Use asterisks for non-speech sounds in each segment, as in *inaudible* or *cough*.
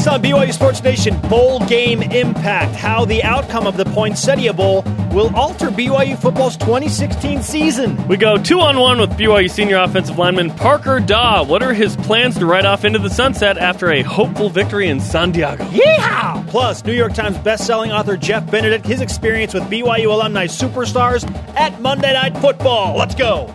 Next on BYU Sports Nation, bowl game impact. How the outcome of the Poinsettia Bowl will alter BYU football's 2016 season. We go two on one with BYU senior offensive lineman Parker Dawe. What are his plans to ride off into the sunset after a hopeful victory in San Diego? Yeehaw! Plus, New York Times bestselling author Jeff Benedict, his experience with BYU alumni superstars at Monday Night Football. Let's go.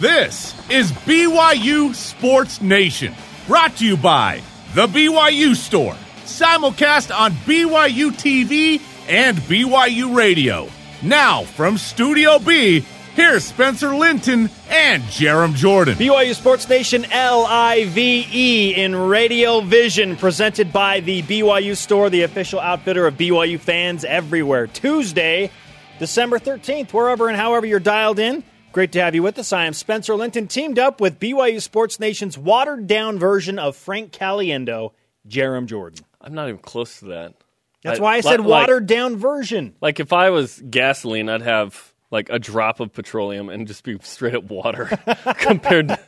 This is BYU Sports Nation, brought to you by The BYU Store, simulcast on BYU TV and BYU Radio. Now, from Studio B, here's Spencer Linton and Jarom Jordan. BYU Sports Nation L I V E in Radio Vision, presented by the BYU Store, the official outfitter of BYU fans everywhere. Tuesday, December 13th, wherever and however you're dialed in. Great to have you with us. I am Spencer Linton, teamed up with BYU Sports Nation's watered down version of Frank Caliendo, Jarom Jordan. I'm not even close to that. That's why I said like- watered down version. Like if I was gasoline, I'd have like a drop of petroleum and just be straight up water *laughs* compared to,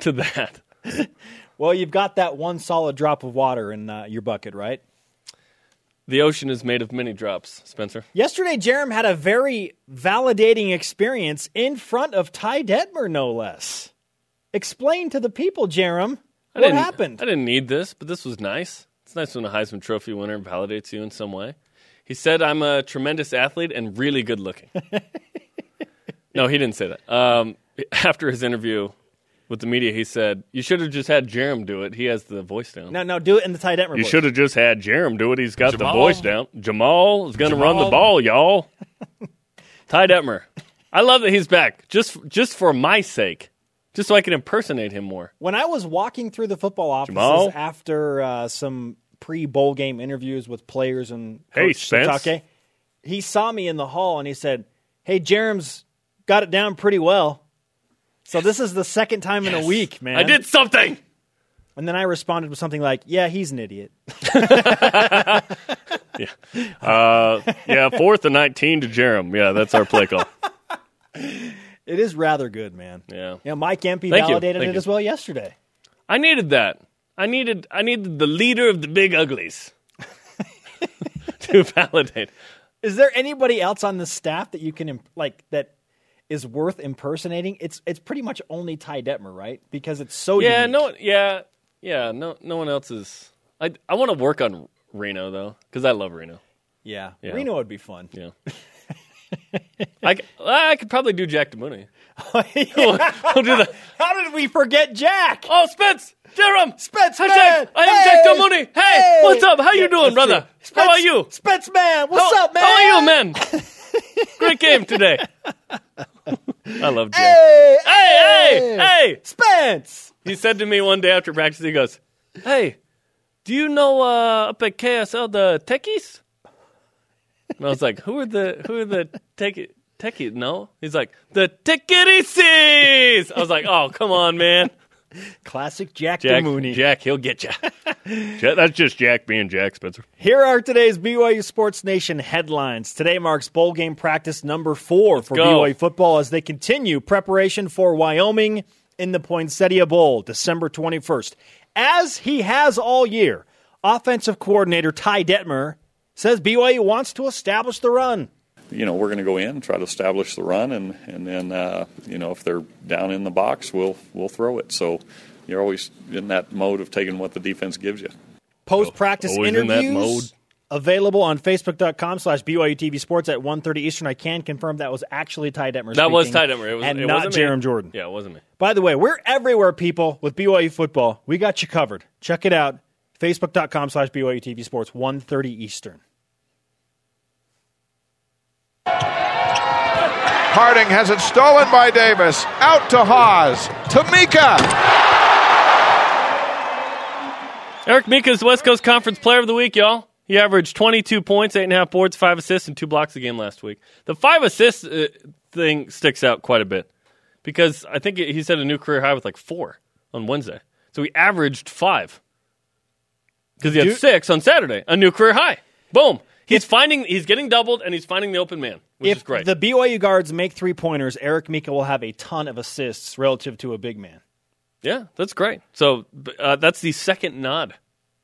to that. *laughs* Well, you've got that one solid drop of water in uh, your bucket, right? The ocean is made of many drops, Spencer. Yesterday, Jarom had a very validating experience in front of Ty Detmer, no less. Explain to the people, Jarom, I what didn't- happened. I didn't need this, but this was nice. It's nice when a Heisman Trophy winner validates you in some way. He said, I'm a tremendous athlete and really good looking. *laughs* no, he didn't say that. Um, *laughs* after his interview with the media, he said, You should have just had Jarom do it. He has the voice down. No, no, do it in the Ty Detmer You should have just had Jarom do it. He's got Jamaal. the voice down. Jamaal is going to run the ball, y'all. Ty Detmer. I love that he's back. Just just for my sake. Just so I can impersonate him more. When I was walking through the football offices Jamaal? after uh, some pre-bowl game interviews with players and Hey, Coach Spence. Sitake, he saw me in the hall and he said, "Hey, Jarom's got it down pretty well." So this is the second time in a week, man. I did something. And then I responded with something like, "Yeah, he's an idiot." *laughs* Uh, yeah, fourth and 19 to Jarom. Yeah, that's our play call. *laughs* It is rather good, man. Yeah. Know, Mike Empey Thank you. validated Thank it you. as well yesterday. I needed that. I needed I needed the leader of the big uglies *laughs* to validate. Is there anybody else on the staff that you can imp- like that is worth impersonating? It's it's pretty much only Ty Detmer, right? Because it's so Yeah, unique. no yeah. Yeah, no no one else is I I want to work on Reno though cuz I love Reno. Yeah. Yeah. Reno would be fun. Yeah. *laughs* I, I could probably do Jack DeMooney. Oh, *laughs* we'll, we'll do the How did we forget Jack? Oh, Spence, Jarom, Spence Hi! Jack. I am Hey! Jack DeMooney. Hey, what's up? How you Yeah, doing, brother? see. How are you? Spence man, what's how, up, man? How are you, man? *laughs* Great game today. *laughs* I love Jack. Hey, Hey, hey, hey! Spence. He said to me one day after practice, he goes, "Hey, do you know uh, up at KSL the techies?" And I was like, "Who are the who are the techie techies?" No, he's like the Tickety I was like, "Oh, come on, man, *laughs* Classic Jack, Jack, DeMooney. Jack, he'll get you." *laughs* That's just Jack being Jack Spencer. Here are today's BYU Sports Nation headlines. Today marks bowl game practice number four for go. BYU football as they continue preparation for Wyoming in the Poinsettia Bowl, December 21st. As he has all year, offensive coordinator Ty Detmer says BYU wants to establish the run. You know, we're going to go in and try to establish the run, and and then uh, you know if they're down in the box, we'll we'll throw it. So you're always in that mode of taking what the defense gives you. Post practice Always in that interviews mode. available on Facebook.com slash BYU TV Sports at 1.30 Eastern. I can confirm that was actually Ty Detmer That was Ty Detmer. It was, and it not wasn't me. Jarom Jordan. Yeah, it wasn't me. By the way, we're everywhere, people, with BYU football. We got you covered. Check it out. Facebook.com slash BYU TV Sports, 1.30 Eastern. Harding has it stolen by Davis. Out to Haws. To Mika. Eric Mika is West Coast Conference Player of the Week, y'all. He averaged 22 points, eight and a half boards, five assists, and two blocks a game last week. The five assists uh, thing sticks out quite a bit because I think he set a new career high with like four on Wednesday. So he averaged five because he had Dude- six on Saturday, a new career high. Boom. He's finding, he's getting doubled, and he's finding the open man, which if is great. the BYU guards make three pointers, Eric Mika will have a ton of assists relative to a big man. yeah, that's great. So uh, that's the second nod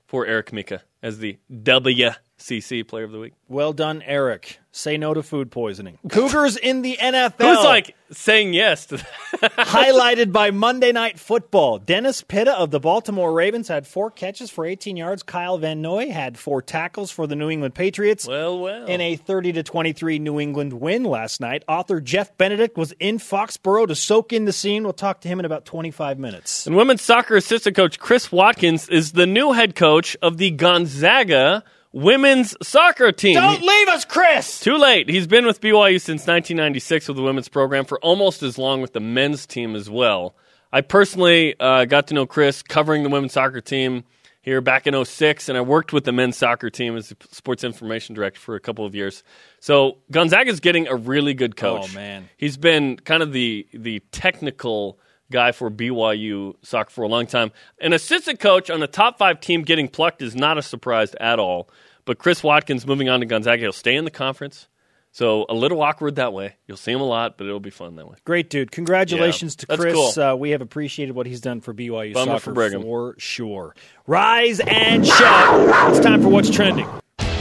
for Eric Mika as the WCC Player of the Week. Well done, Eric. Say no to food poisoning. Cougars in the NFL. Who's like saying yes to that? *laughs* highlighted by Monday Night Football. Dennis Pitta of the Baltimore Ravens had four catches for 18 yards. Kyle Van Noy had four tackles for the New England Patriots. Well, well. In a 30 to 23 New England win last night, author Jeff Benedict was in Foxborough to soak in the scene. We'll talk to him in about 25 minutes. And women's soccer assistant coach Chris Watkins is the new head coach of the Gonzaga women's soccer team. Don't leave us, Chris! Too late. He's been with BYU since 1996 with the women's program for almost as long with the men's team as well. I personally uh, got to know Chris covering the women's soccer team here back in 06, and I worked with the men's soccer team as the sports information director for a couple of years. So Gonzaga's getting a really good coach. Oh, man. He's been kind of the the technical guy for BYU soccer for a long time. An assistant coach on a top five team getting plucked is not a surprise at all. But Chris Watkins moving on to Gonzaga, he'll stay in the conference. So a little awkward that way. You'll see him a lot, but it'll be fun that way. Great dude. Congratulations Yeah, to Chris. cool. Uh, we have appreciated what he's done for BYU Bummer soccer for Brigham. for sure. Rise and shout. It's time for What's Trending.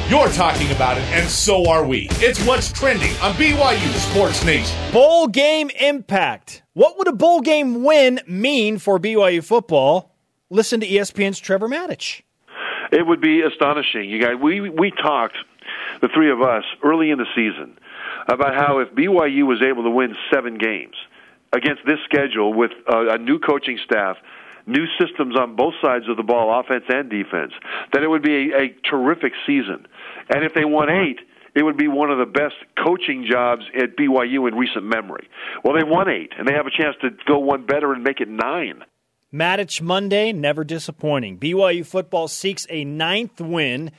You're talking about it, and so are we. It's what's trending on BYU Sports Nation. Bowl game impact. What would a bowl game win mean for BYU football? Listen to ESPN's Trevor Matich. It would be astonishing. You guys, we we talked, the three of us, early in the season, about how if BYU was able to win seven games against this schedule with a, a new coaching staff, new systems on both sides of the ball, offense and defense, then it would be a, a terrific season. And if they won eight, it would be one of the best coaching jobs at BYU in recent memory. Well, they won eight, and they have a chance to go one better and make it nine. Matich Monday, never disappointing. BYU football seeks a ninth win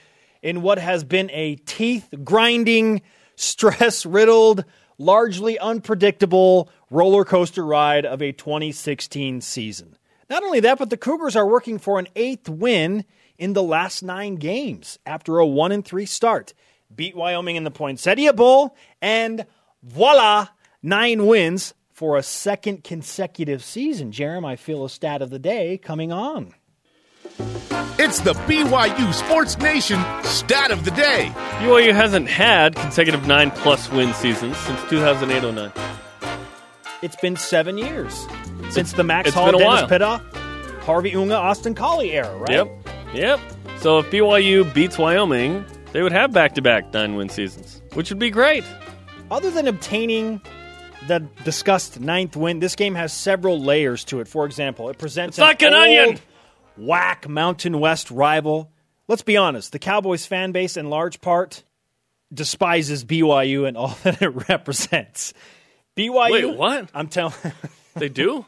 in what has been a teeth grinding, *laughs* stress riddled, largely unpredictable roller coaster ride of a 2016 season. Not only that, but the Cougars are working for an eighth win in the last nine games after a 1 and 3 start. Beat Wyoming in the Poinsettia Bowl, and voila, nine wins for a second consecutive season. Jarom, I feel a stat of the day coming on. It's the BYU Sports Nation stat of the day. BYU hasn't had consecutive nine plus win seasons since 2008 09. It's been seven years since the Max it's Hall, been a Dennis while. Pitta, Harvey Unga, Austin Collie era, right? Yep. Yep. So if BYU beats Wyoming, they would have back to back nine win seasons, which would be great. Other than obtaining the discussed ninth win, this game has several layers to it. For example, it presents like an onion. whack Mountain West rival. Let's be honest, the Cowboys fan base, in large part, despises BYU and all *laughs* that it represents. BYU. Wait, what? I'm telling. *laughs* They do?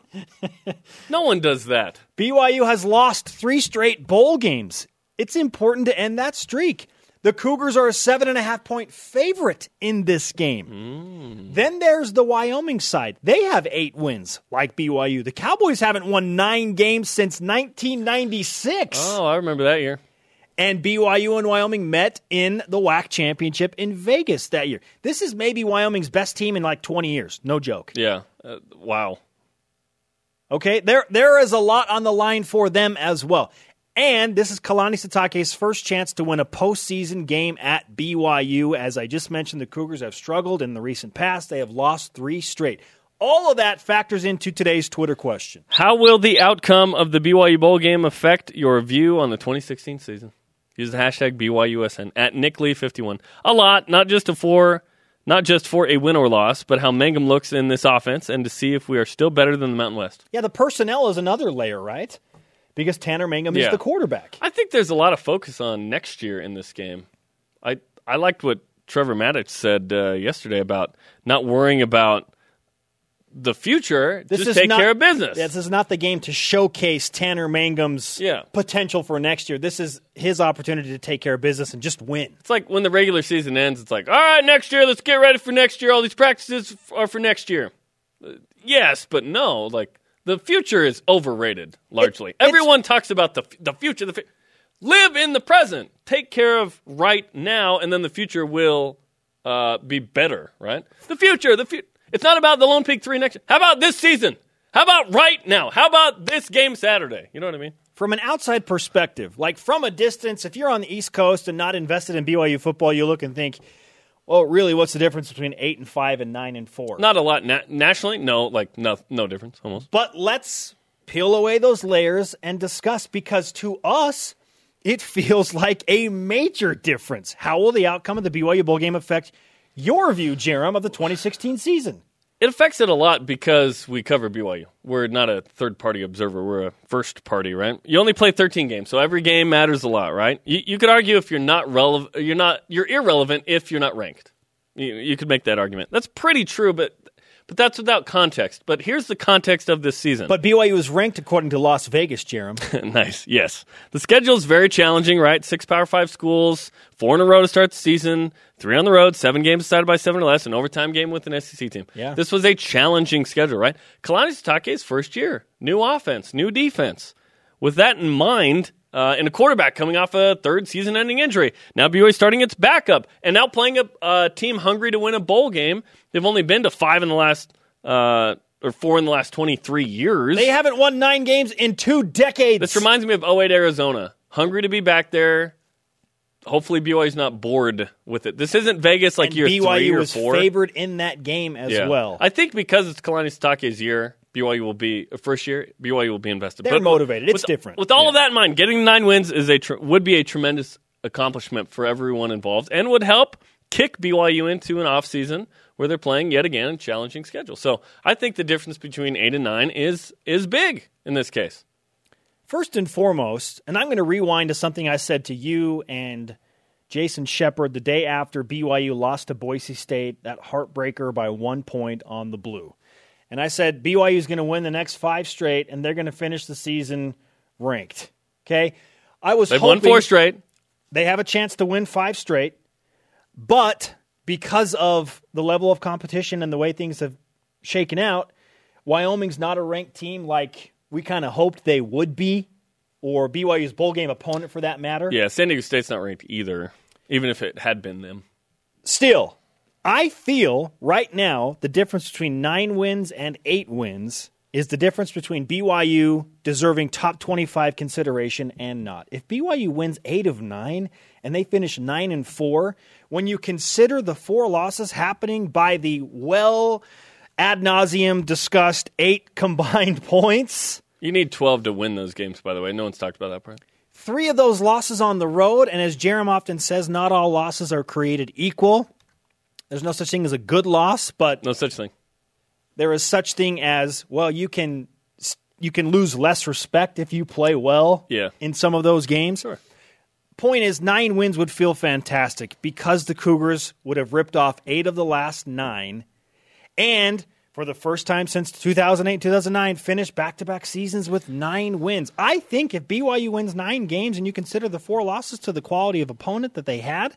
no one does that. BYU has lost three straight bowl games. It's important to end that streak. The Cougars are a seven and a half point favorite in this game. Then there's the Wyoming side. They have eight wins, like BYU. The Cowboys haven't won nine games since 1996. Oh, I remember that year. And BYU and Wyoming met in the WAC championship in Vegas that year. This is maybe Wyoming's best team in like 20 years. No joke. Yeah. Uh, wow. Okay, there there is a lot on the line for them as well. And this is Kalani Sitake's first chance to win a postseason game at BYU. As I just mentioned, the Cougars have struggled in the recent past. They have lost three straight. All of that factors into today's Twitter question. How will the outcome of the BYU Bowl game affect your view on the 2016 season? Use the hashtag BYUSN at NickLee51. A lot, not just a for not just for a win or loss, but how Mangum looks in this offense and to see if we are still better than the Mountain West. Yeah, the personnel is another layer, right? Because Tanner Mangum is the quarterback. I think there's a lot of focus on next year in this game. I I liked what Trevor Matich said uh, yesterday about not worrying about the future. This just is take not, care of business. This is not the game to showcase Tanner Mangum's Yeah. potential for next year. This is his opportunity to take care of business and just win. It's like when the regular season ends, it's like, all right, next year, let's get ready for next year. All these practices are for next year. Uh, yes, but no. Like the future is overrated largely. it's- Everyone talks about the the future. The fu- live in the present. Take care of right now, and then the future will uh, be better. Right? The future. The future. It's not about the Lone Peak Three next. How about this season? How about right now? How about this game Saturday? You know what I mean? from an outside perspective, like from a distance, if you're on the East Coast and not invested in BYU football, you look and think, well, really, what's the difference between eight and five and nine and four? Not a lot na- nationally. No, like no, no difference almost. But let's peel away those layers and discuss because to us, it feels like a major difference. How will the outcome of the BYU bowl game affect your view, Jarom, of the 2016 season? It affects it a lot because we cover BYU. We're not a third party observer. We're a first party, right? You only play 13 games, so every game matters a lot, right? You, you could argue if you're not relevant, you're not you're irrelevant if you're not ranked. You, you could make that argument. That's pretty true, but but that's without context. But here's the context of this season. But BYU is ranked according to Las Vegas, Jarom. *laughs* nice. Yes. The schedule is very challenging, right? Six Power Five schools, four in a row to start the season, three on the road, seven games decided by seven or less, an overtime game with an SEC team. Yeah. This was a challenging schedule, right? Kalani Sitake's first year, new offense, new defense. With that in mind, uh, and a quarterback coming off a third season-ending injury. Now BYU starting its backup, and now playing a, a team hungry to win a bowl game. They've only been to five in the last uh, or four in the last twenty-three years. They haven't won nine games in two decades. This reminds me of 08 Arizona. Hungry to be back there. Hopefully BYU's not bored with it. This isn't Vegas like and year BYU three or was four. favored in that game as Yeah. well. I think because it's Kalani Sitake's year, BYU will be first year. BYU will be invested. They're motivated. It's with, different. With all Yeah. of that in mind, getting nine wins is a tr- would be a tremendous accomplishment for everyone involved, and would help kick BYU into an off season where they're playing yet again a challenging schedule. So I think the difference between eight and nine is is big in this case. First and foremost, and I'm going to rewind to something I said to you and Jason Shepard the day after BYU lost to Boise State, that heartbreaker by one point on the blue. And I said BYU is going to win the next five straight, and they're going to finish the season ranked. Okay, I was They've won four straight. they have a chance to win five straight, but because of the level of competition and the way things have shaken out, Wyoming's not a ranked team like we kind of hoped they would be, or BYU's bowl game opponent for that matter. Yeah, San Diego State's not ranked either, even if it had been them. Still, I feel right now the difference between nine wins and eight wins is the difference between BYU deserving top 25 consideration and not. If BYU wins eight of nine and they finish nine and four, when you consider the four losses happening by the well ad nauseum discussed eight *laughs* combined points, You need 12 to win those games, by the way. No one's talked about that part. three of those losses on the road, and as Jarom often says, not all losses are created equal. There's no such thing as a good loss, but No such thing. there is such thing as well you can you can lose less respect if you play well Yeah. in some of those games Sure. point is nine wins would feel fantastic because the cougars would have ripped off eight of the last nine and for the first time since 2008 2009 finished back-to-back seasons with nine wins i think if byu wins nine games and you consider the four losses to the quality of opponent that they had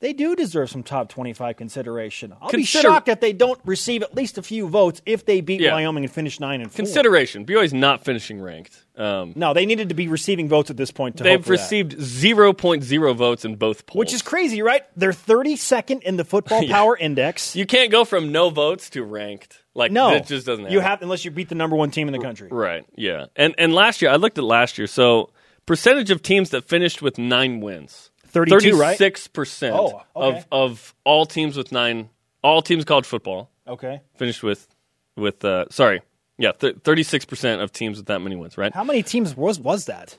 they do deserve some top 25 consideration. I'll Consider- be shocked if they don't receive at least a few votes if they beat Yeah. Wyoming and finish 9 and 4. Consideration. BYU's not finishing ranked. Um, no, they needed to be receiving votes at this point they've for that. received 0.0 votes in both polls. Which is crazy, right? They're 32nd in the football *laughs* Yeah. power index. You can't go from no votes to ranked. Like, no, it just doesn't happen. You have unless you beat the number one team in the country. Right. Yeah. And and last year, I looked at last year. So percentage of teams that finished with nine wins. 32, right? Thirty-six percent Oh, okay. of of all teams with nine, all teams college football Okay. finished with with uh, sorry, yeah, thirty-six percent of teams with that many wins. Right. How many teams was was that?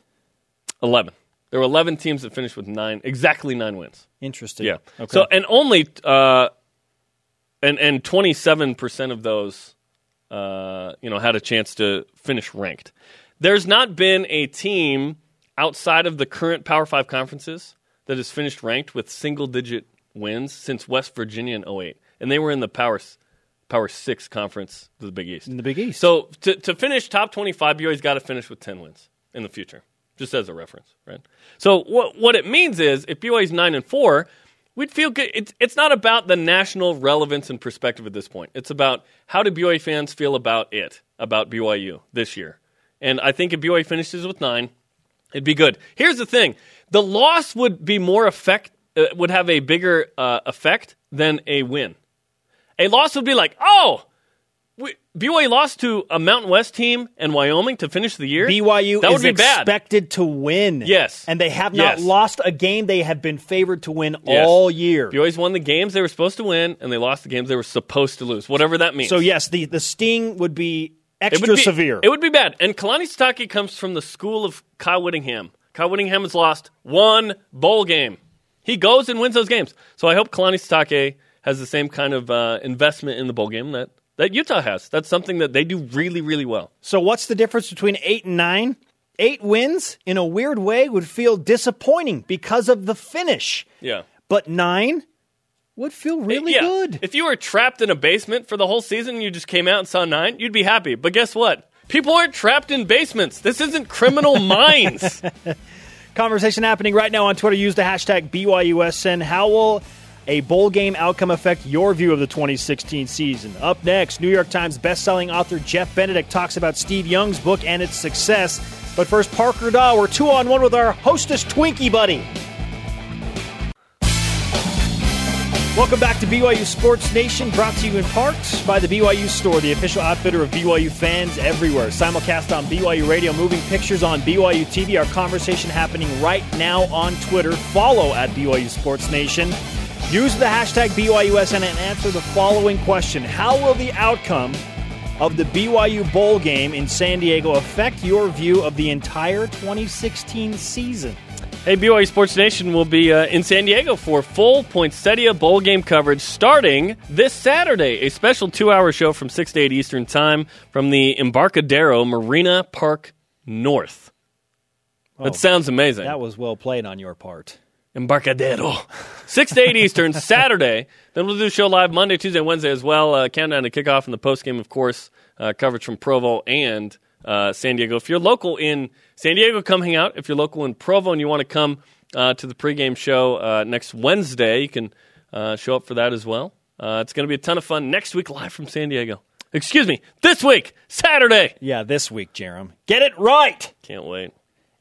Eleven. There were eleven teams that finished with nine, exactly nine wins. Interesting. Yeah. Okay. So and only uh, and and twenty seven percent of those, uh, you know, had a chance to finish ranked. There's not been a team outside of the current Power Five conferences that has finished ranked with single digit wins since West Virginia in 08. and they were in the Power Power Six conference, the Big East. in the Big East. So to, to finish top 25, you always got to finish with 10 wins in the future, just as a reference, right? So what what it means is if BYU's 9 and 4, we'd feel good. It's, it's not about the national relevance and perspective at this point. It's about how do BYU fans feel about it, about BYU this year. And I think if BYU finishes with 9, it'd be good. Here's the thing. The loss would be more effect uh, would have a bigger uh, effect than a win. A loss would be like, "Oh, we, BYU lost to a Mountain West team and Wyoming to finish the year. BYU that is would be bad. expected to win. Yes. And they have not Yes. lost a game they have been favored to win Yes. all year. BYU's won the games they were supposed to win, and they lost the games they were supposed to lose. Whatever that means. So yes, the, the sting would be It extra would be, severe. It would be bad. And Kalani Sitake comes from the school of Kyle Whittingham. Kyle Whittingham has lost one bowl game. He goes and wins those games. So I hope Kalani Sitake has the same kind of uh, investment in the bowl game that, that Utah has. That's something that they do really, really well. so what's the difference between eight and nine? Eight wins, in a weird way, would feel disappointing because of the finish. Yeah. But nine would feel really Yeah. good. If you were trapped in a basement for the whole season and you just came out and saw nine, you'd be happy. But guess what? People aren't trapped in basements. This isn't criminal *laughs* minds. Conversation happening right now on Twitter. Use the hashtag BYUSN. How will a bowl game outcome affect your view of the 2016 season? Up next, New York Times bestselling author Jeff Benedict talks about Steve Young's book and its success. But first, Parker Dawe. We're two on one with our hostess Twinkie Buddy. Welcome back to BYU Sports Nation, brought to you in part by the BYU Store, the official outfitter of BYU fans everywhere. Simulcast on BYU Radio, moving pictures on BYU TV. Our conversation happening right now on Twitter. Follow at BYU Sports Nation. Use the hashtag BYUSN and answer the following question How will the outcome of the BYU Bowl game in San Diego affect your view of the entire 2016 season? Hey, BYU Sports Nation will be uh, in San Diego for full Poinsettia Bowl game coverage starting this Saturday. A special two hour show from 6 to 8 Eastern Time from the Embarcadero Marina Park North. That sounds amazing. That was well played on your part. Embarcadero. 6 to 8 Eastern, *laughs* Saturday. Then we'll do the show live Monday, Tuesday, Wednesday as well. Uh, countdown to kickoff and the post game, of course, uh, coverage from Provo and uh, San Diego. If you're local in San Diego, come hang out. If you're local in Provo and you want to come uh, to the pregame show uh, next Wednesday, you can uh, show up for that as well. Uh, it's going to be a ton of fun next week live from San Diego. Excuse me, this week, Saturday. Yeah, this week, Jarom. Get it right! Can't wait.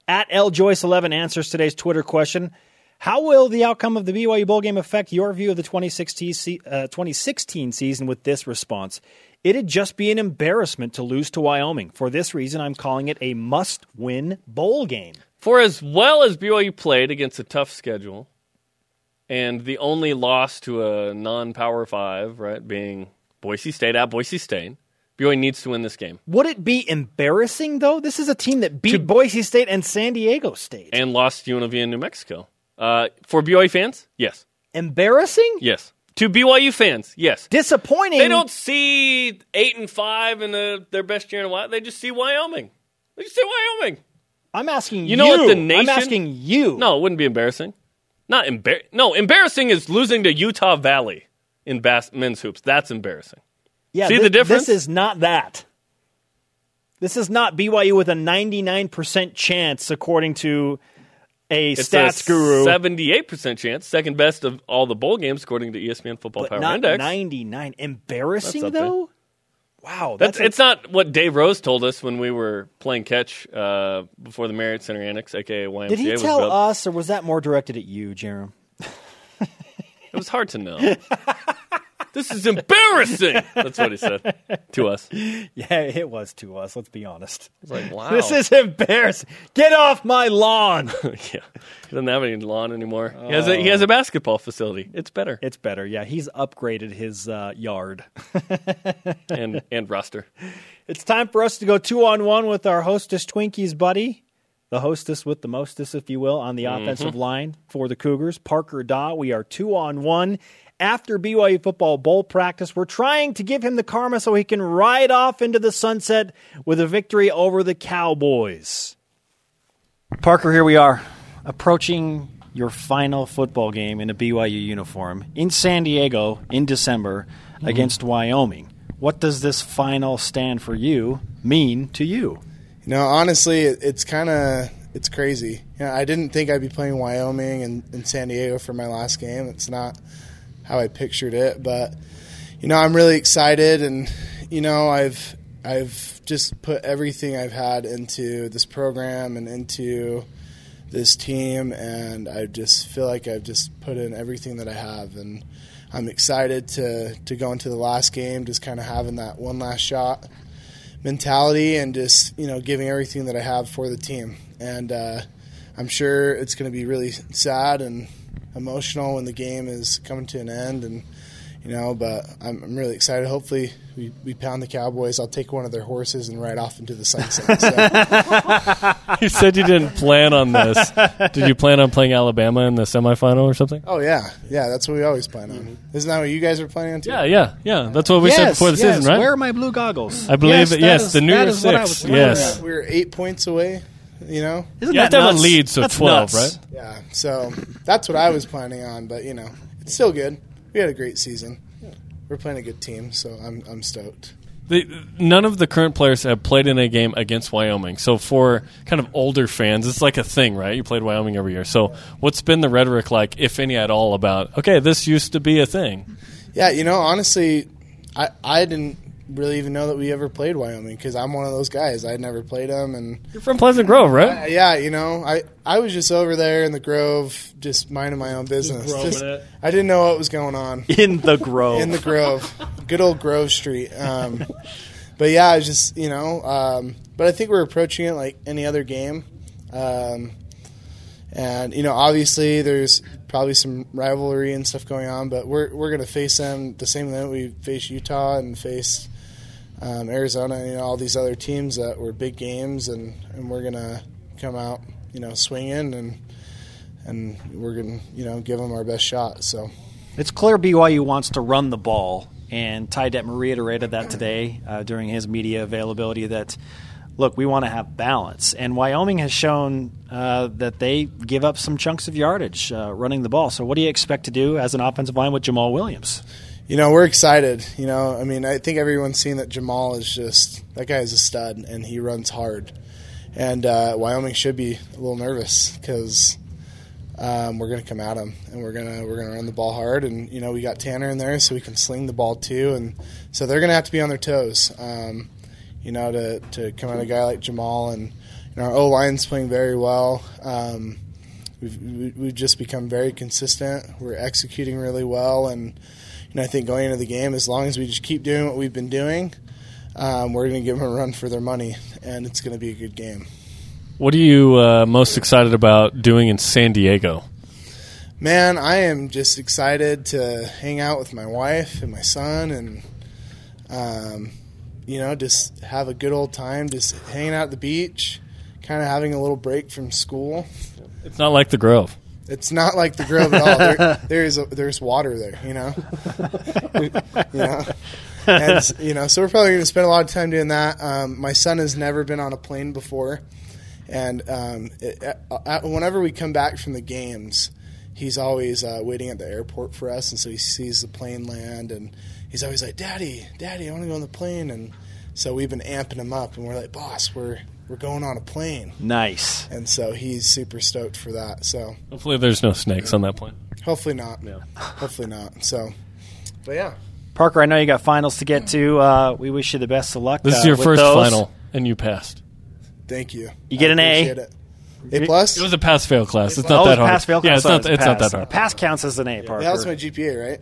At LJoyce11 answers today's Twitter question. How will the outcome of the BYU Bowl game affect your view of the 2016, uh, 2016 season with this response? It'd just be an embarrassment to lose to Wyoming. For this reason, I'm calling it a must win bowl game. For as well as BYU played against a tough schedule, and the only loss to a non-power five, right, being Boise State at Boise State, BYU needs to win this game Would it be embarrassing, though? This is a team that beat Boise State and San Diego State. and lost to UNLV in New Mexico. Uh, for BYU fans, yes, embarrassing? yes. To BYU fans, yes. Disappointing. They don't see eight and five in the, their best year in a while. They just see Wyoming. They just see Wyoming. I'm asking you. You know what the nation? I'm asking you. No, it wouldn't be embarrassing. Not embar. No, embarrassing is losing to Utah Valley in bas- men's hoops. That's embarrassing. Yeah, See thi- the difference? This is not that. This is not BYU with a 99% chance, according to a It's stats a guru. Seventy-eight percent chance, second best of all the bowl games according to ESPN Football but Power not Index. 99. Embarrassing, though? Wow. That's That's, it's not what Dave Rose told us when we were playing catch uh, before the Marriott Center Annex, aka YMCA, Did he tell built. us, or was that more directed at you, Jarom? *laughs* It was hard to know. *laughs* this is embarrassing. That's what he said to us. Yeah, it was to us. Let's be honest. It's like, wow. This is embarrassing. Get off my lawn. *laughs* yeah. He doesn't have any lawn anymore. He has a he has a basketball facility. It's better. it's better. Yeah, he's upgraded his uh, yard. *laughs* and and roster. It's time for us to go two on one with our hostess Twinkies buddy, the hostess with the mostess, if you will, on the offensive line for the Cougars, Parker Dawe. We are two on one. After BYU football bowl practice, we're trying to give him the karma so he can ride off into the sunset with a victory over the Cowboys. Parker, here we are, approaching your final football game in a BYU uniform in San Diego in December mm-hmm. against Wyoming. What does this final stand for you mean to you? You know, honestly, it's kind of it's crazy. You know, I didn't think I'd be playing Wyoming and, and San Diego for my last game. It's not how I pictured it, but you know, I'm really excited, and you know, I've I've just put everything I've had into this program and into this team, and I just feel like I've just put in everything that I have, and I'm excited to to go into the last game, just kind of having that one last shot mentality and just you know giving everything that I have for the team. And uh, I'm sure it's going to be really sad and emotional when the game is coming to an end and you know but i'm, I'm really excited hopefully we, we pound the cowboys i'll take one of their horses and ride off into the sunset so, *laughs* You said you didn't plan on this. Did you plan on playing Alabama in the semifinal or something? oh yeah yeah that's what we always plan on isn't that what you guys are planning on too Yeah, yeah, yeah. That's what we yes, said before the yes. season, right? Where are my blue goggles? I believe yes, it- that yes, is- the New that Year's what I Six, was yes. we were eight points away you know Isn't You have to have a nuts? lead, so That's 12, nuts. right? yeah so that's what i was planning on but you know it's still good we had a great season we're playing a good team so i'm, I'm stoked The, none of the current players have played in a game against Wyoming. So for kind of older fans, it's like a thing, right? You played Wyoming every year. So what's been the rhetoric like, if any at all, about okay, this used to be a thing? Yeah, you know, honestly, I I didn't really even know that we ever played Wyoming because I'm one of those guys. I'd never played them, and You're from Pleasant Grove, right? uh, yeah, you know, I I was just over there in the Grove, just minding my own business. roaming Just- I didn't know what was going on *laughs* In the Grove. in the Grove, good old Grove Street. Um, but yeah, I was just you know, um, but I think we're approaching it like any other game. Um, and you know, obviously, there's probably some rivalry and stuff going on, but we're we're going to face them the same way we face Utah and face um, Arizona and you know, all these other teams that were big games, and, and we're to come out, you know, swinging and and we're to you know give them our best shot. So It's clear BYU wants to run the ball, and Ty Detmer reiterated that today uh, during his media availability. That look, we want to have balance, and Wyoming has shown uh, that they give up some chunks of yardage uh, running the ball. So, what do you expect to do as an offensive line with Jamaal Williams? You know, we're excited. You know, I mean, I think everyone's seen that Jamaal is just that guy is a stud and he runs hard. And uh, Wyoming should be a little nervous because um, we're going to come at him, and we're gonna we're gonna run the ball hard. And you know, we got Tanner in there, so we can sling the ball too. And so they're going to have to be on their toes. Um, you know, to to come at a guy like Jamaal and you know, our O line's playing very well. Um, we've we've just become very consistent. We're executing really well, and you know, I think going into the game, as long as we just keep doing what we've been doing, um, we're going to give them a run for their money, and it's going to be a good game. What are you uh, most excited about doing in San Diego? Man, I am just excited to hang out with my wife and my son, and um, you know, just have a good old time, just hanging out at the beach, kind of having a little break from school. It's not like the Grove. It's not like the Grove at all. There, *laughs* there's a, there's water there, you know. *laughs* you know, and you know, so we're probably going to spend a lot of time doing that. Um, my son has never been on a plane before, and um, it, uh, whenever we come back from the games, he's always uh, waiting at the airport for us, and so he sees the plane land, and he's always like, "Daddy, Daddy, I want to go on the plane." And so we've been amping him up, and we're like, "Boss, we're we're going on a plane," Nice. and so he's super stoked for that. So Hopefully, there's no snakes on that plane. hopefully not. Yeah. Hopefully not. So, but yeah. Parker, I know you got finals to get to. Uh, we wish you the best of luck. This uh, is your with first those. final, and you passed. Thank you. You get I an A. It. A plus. It was a pass fail class. It's Oh, not that hard. pass fail. class. Yeah, it's not. It's not that hard. A Pass counts as an A, Parker. Yeah, that's my GPA, right?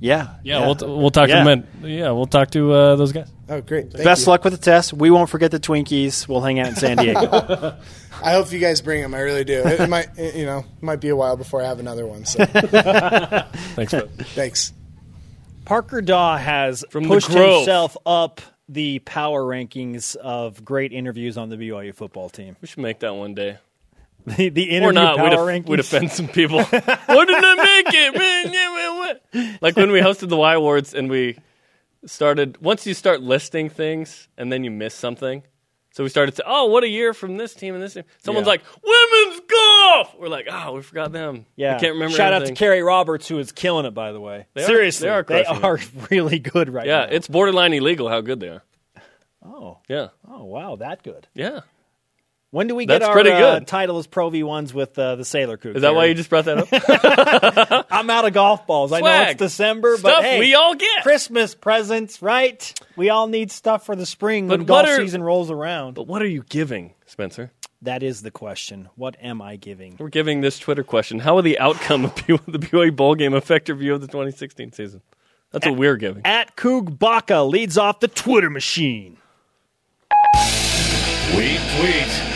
Yeah, Yeah, we'll we'll talk Yeah. to them. Yeah, we'll talk to uh, those guys. Oh, great. Thank Best you. luck with the test. We won't forget the Twinkies. We'll hang out in San Diego. *laughs* I hope you guys bring them. I really do. It, it might, it, you know, might be a while before I have another one. So, *laughs* *laughs* Thanks. bud. thanks. Parker Dawe has From pushed himself up the power rankings of great interviews on the BYU football team. we should make that one day. *laughs* The, the interview Or not. power We'd, rankings. we'd offend some people. *laughs* Why didn't I make it? Man, yeah, man. Like when we hosted the Y Awards and we started, once you start listing things and then you miss something. So we started to, oh, what a year from this team and this team. Someone's Yeah. like, women's golf. We're like, oh, we forgot them. Yeah, I can't remember. Shout out to Carrie Roberts, who is killing it. By the way, They are- seriously, they are they are *laughs* really good right Yeah, now. it's borderline illegal how good they are. oh, Yeah, oh, wow, that good. yeah. When do we get That's our pretty uh, title as Pro V ones with uh, the Sailor Coug? Is that why you just brought that up? *laughs* I'm out of golf balls. I know it's December, Stuff but hey, we all get. Christmas presents, right? We all need stuff for the spring But when golf are- season rolls around. But what are you giving, Spencer? That is the question. What am I giving? We're giving this Twitter question. How will the outcome of *laughs* the BYU bowl game affect your view of the 2016 season? That's what we're giving. At Coog Baca leads off the Twitter machine. Tweet, tweet.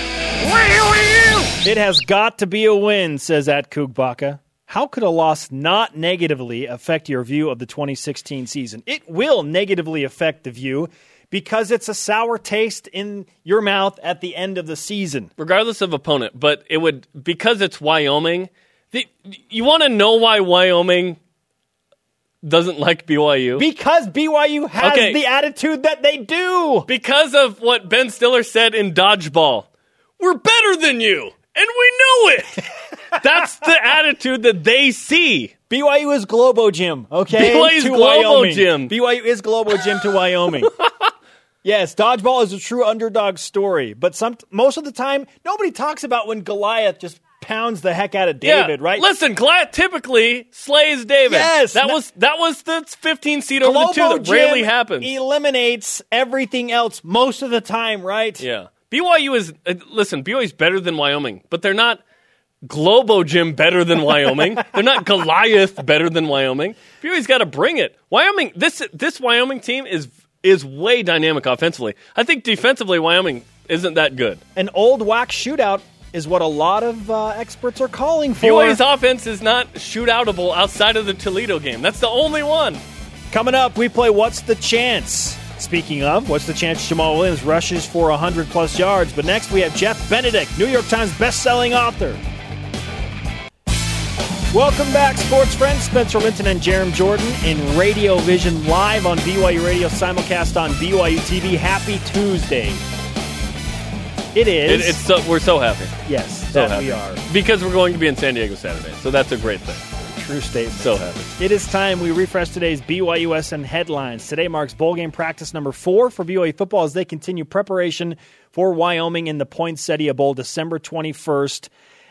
It has got to be a win, says at Coog Baca. How could a loss not negatively affect your view of the 2016 season? It will negatively affect the view because it's a sour taste in your mouth at the end of the season. regardless of opponent. But it would because it's Wyoming. The, you want to know why Wyoming doesn't like BYU? Because BYU has Okay. the attitude that they do. because of what Ben Stiller said in Dodgeball. We're better than you, and we know it. *laughs* That's the attitude that they see. BYU is Globo Gym, okay? BYU is To Globo Wyoming. Gym. BYU is Globo Gym to Wyoming. *laughs* yes, dodgeball is a true underdog story, but some most of the time nobody talks about when Goliath just pounds the heck out of David, yeah. right? Listen, Goliath typically slays David. Yes. that No- was that was the 15 seed over the two. Globo That rarely happens. Eliminates everything else most of the time, right? Yeah. BYU is uh, listen, BYU is better than Wyoming, but they're not Globo Gym better than Wyoming. *laughs* they're not Goliath better than Wyoming. BYU's got to bring it. Wyoming this this Wyoming team is is way dynamic offensively. I think defensively Wyoming isn't that good. An old wax shootout is what a lot of uh, experts are calling for. BYU's offense is not shootoutable outside of the Toledo game. That's the only one. Coming up, we play What's the Chance? Speaking of, what's the chance Jamaal Williams rushes for 100 plus yards? But next, we have Jeff Benedict, New York Times best-selling author. Welcome back, sports friends. Spencer Linton and Jarom Jordan in Radio Vision live on BYU Radio, simulcast on BYU TV. Happy Tuesday. It is. It, it's so, we're so happy. yes, So that happy. we are. Because we're going to be in San Diego Saturday. So that's a great thing. True statement. So happy. It is time we refresh today's BYUSN headlines. Today marks bowl game practice number four for BYU football as they continue preparation for Wyoming in the Poinsettia Bowl December 21st.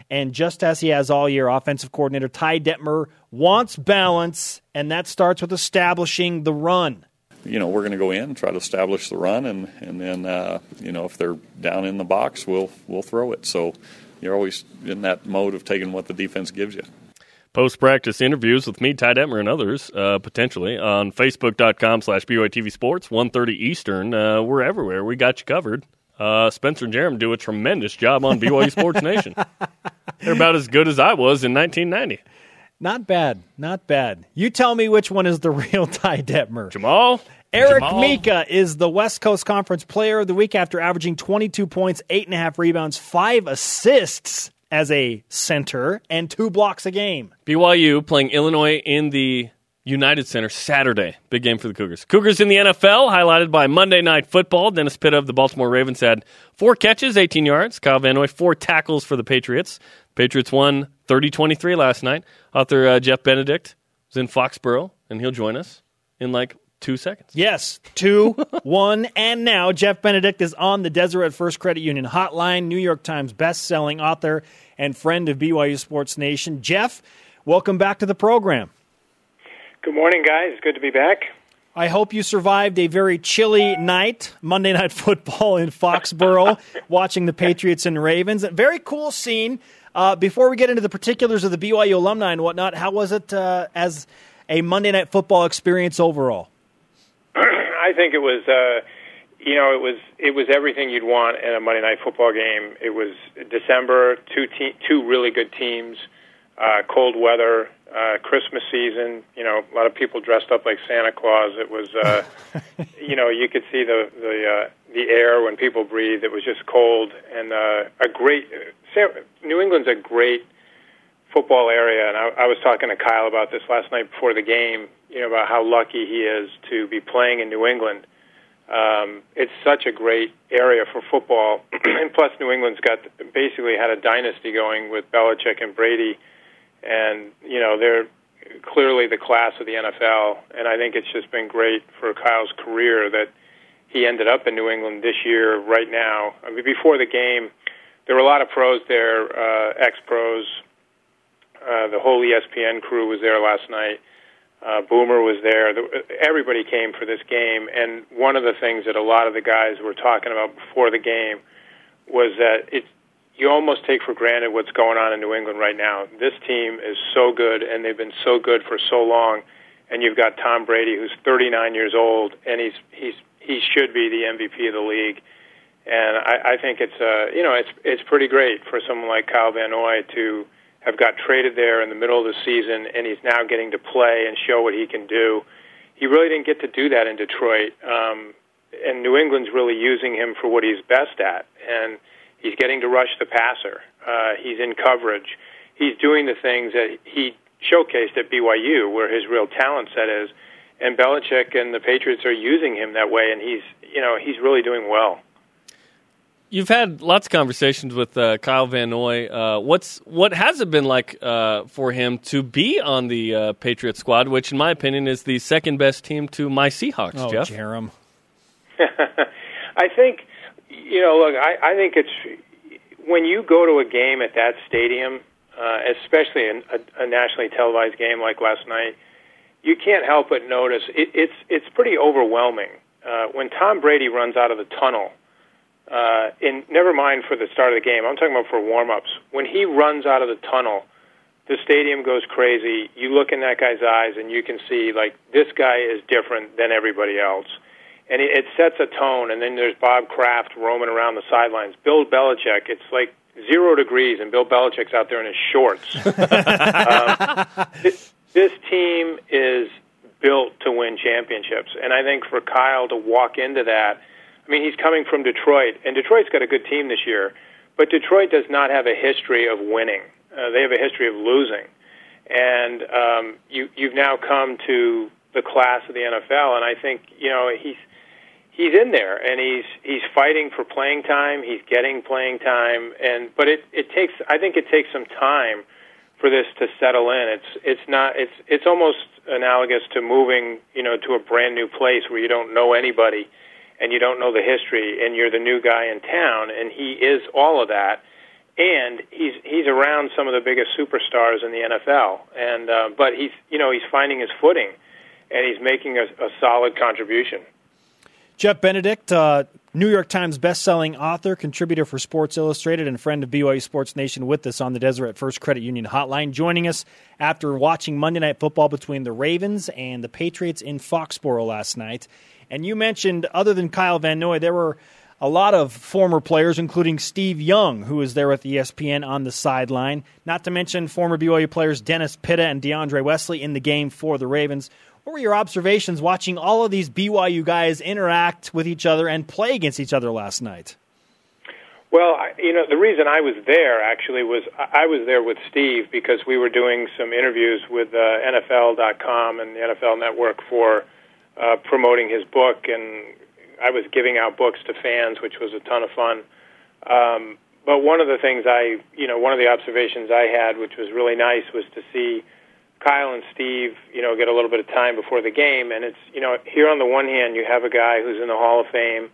And just as he has all year, offensive coordinator Ty Detmer wants balance, and that starts with establishing the run. you know, we're going to go in and try to establish the run, and and then uh, you know if they're down in the box, we'll we'll throw it. So you're always in that mode of taking what the defense gives you. Post practice interviews with me, Ty Detmer, and others uh, potentially on Facebook.com slash BYTV Sports, 1.30 Eastern. Uh, we're everywhere. We got you covered. Uh, Spencer and Jarom do a tremendous job on BYU Sports Nation. They're about as good as I was in 1990. Not bad, not bad. You tell me which one is the *laughs* real Ty Detmer. Jamaal? Eric Jamaal? Mika is the West Coast Conference Player of the Week after averaging 22 points, eight and a half rebounds, five assists as a center, and two blocks a game. BYU playing Illinois in the United Center Saturday. Big game for the Cougars. Cougars in the NFL, highlighted by Monday Night Football. Dennis Pitta of the Baltimore Ravens had four catches, 18 yards. Kyle Van Noy, four tackles for the Patriots. Patriots won 30 23 last night. Author uh, Jeff Benedict was in Foxborough, and he'll join us in like two seconds. Yes, two, *laughs* one, and now Jeff Benedict is on the Deseret First Credit Union hotline, New York Times best-selling author and friend of BYU Sports Nation. Jeff, welcome back to the program. Good morning, guys. Good to be back. I hope you survived a very chilly night, Monday Night Football in Foxborough, *laughs* watching the Patriots and Ravens. A very cool scene. Uh, before we get into the particulars of the BYU alumni and whatnot, how was it uh, as a Monday Night Football experience overall? I think it was, uh, you know, it was it was everything you'd want in a Monday night football game. It was December, two te- two really good teams, uh, cold weather, uh, Christmas season. You know, a lot of people dressed up like Santa Claus. It was, uh, *laughs* you know, you could see the the uh, the air when people breathe. It was just cold and uh, a great. New England's a great football area, and I, I was talking to Kyle about this last night before the game. You know about how lucky he is to be playing in New England. Um, it's such a great area for football, *clears throat* and plus New England's got basically had a dynasty going with Belichick and Brady, and you know they're clearly the class of the NFL. And I think it's just been great for Kyle's career that he ended up in New England this year. Right now, I mean, before the game, there were a lot of pros there, uh, ex pros. Uh, the whole ESPN crew was there last night. Uh, Boomer was there. The, everybody came for this game, and one of the things that a lot of the guys were talking about before the game was that it you almost take for granted what's going on in New England right now. This team is so good, and they've been so good for so long. And you've got Tom Brady, who's 39 years old, and he's he's he should be the MVP of the league. And I, I think it's uh, you know it's it's pretty great for someone like Kyle Van Noy to have got traded there in the middle of the season, and he's now getting to play and show what he can do. He really didn't get to do that in Detroit, um, and New England's really using him for what he's best at, and he's getting to rush the passer. Uh, he's in coverage. He's doing the things that he showcased at BYU, where his real talent set is. And Belichick and the Patriots are using him that way, and he's you know he's really doing well. You've had lots of conversations with uh, Kyle Van Noy. Uh, what's what has it been like uh, for him to be on the uh, Patriot squad, which, in my opinion, is the second best team to my Seahawks? Oh, Jeff, Jarom. *laughs* I think you know. Look, I, I think it's when you go to a game at that stadium, uh, especially a, a nationally televised game like last night, you can't help but notice it, it's it's pretty overwhelming uh, when Tom Brady runs out of the tunnel uh, in never mind for the start of the game. I'm talking about for warm-ups. When he runs out of the tunnel, the stadium goes crazy. You look in that guy's eyes, and you can see like this guy is different than everybody else, and it, it sets a tone. And then there's Bob Kraft roaming around the sidelines. Bill Belichick. It's like zero degrees, and Bill Belichick's out there in his shorts. *laughs* um, this, this team is built to win championships, and I think for Kyle to walk into that I mean, he's coming from Detroit, and Detroit's got a good team this year, but Detroit does not have a history of winning. Uh, they have a history of losing, and um, you you've now come to the class of the NFL, and I think you know he's he's in there and he's he's fighting for playing time. He's getting playing time, and but it it takes I think it takes some time for this to settle in. It's it's not it's it's almost analogous to moving you know to a brand new place where you don't know anybody and you don't know the history and you're the new guy in town and he is all of that and he's he's around some of the biggest superstars in the NFL and uh, but he's you know he's finding his footing and he's making a, a solid contribution. Jeff Benedict, uh, New York Times best-selling author, contributor for Sports Illustrated, and friend of BYU Sports Nation, with us on the Deseret First Credit Union Hotline, joining us after watching Monday Night Football between the Ravens and the Patriots in Foxborough last night. And you mentioned, other than Kyle Van Noy, there were a lot of former players, including Steve Young, who was there with ESPN on the sideline. Not to mention former BYU players Dennis Pitta and De'Ondre Wesley in the game for the Ravens. What were your observations watching all of these BYU guys interact with each other and play against each other last night? Well, you know, the reason I was there actually was I was there with Steve because we were doing some interviews with uh, NFL.com and the NFL Network for uh, promoting his book, and I was giving out books to fans, which was a ton of fun. Um, but one of the things I, you know, one of the observations I had, which was really nice, was to see Kyle and Steve, you know, get a little bit of time before the game. And it's, you know, here on the one hand, you have a guy who's in the Hall of Fame,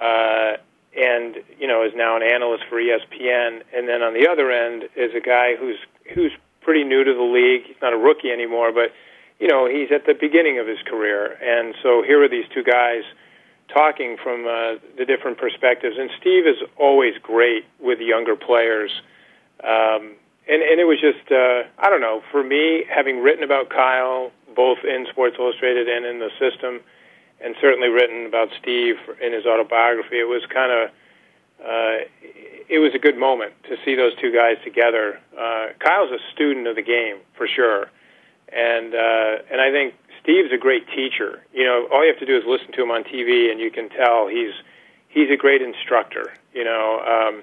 uh, and you know, is now an analyst for ESPN. And then on the other end is a guy who's who's pretty new to the league. He's not a rookie anymore, but you know, he's at the beginning of his career. And so here are these two guys talking from uh, the different perspectives. And Steve is always great with younger players. Um, and, and it was just, uh, I don't know, for me, having written about Kyle, both in Sports Illustrated and in the system, and certainly written about Steve in his autobiography, it was kind of, uh, it was a good moment to see those two guys together. Uh, Kyle's a student of the game, for sure and uh, and I think Steve's a great teacher. You know, all you have to do is listen to him on TV, and you can tell he's he's a great instructor. You know, um,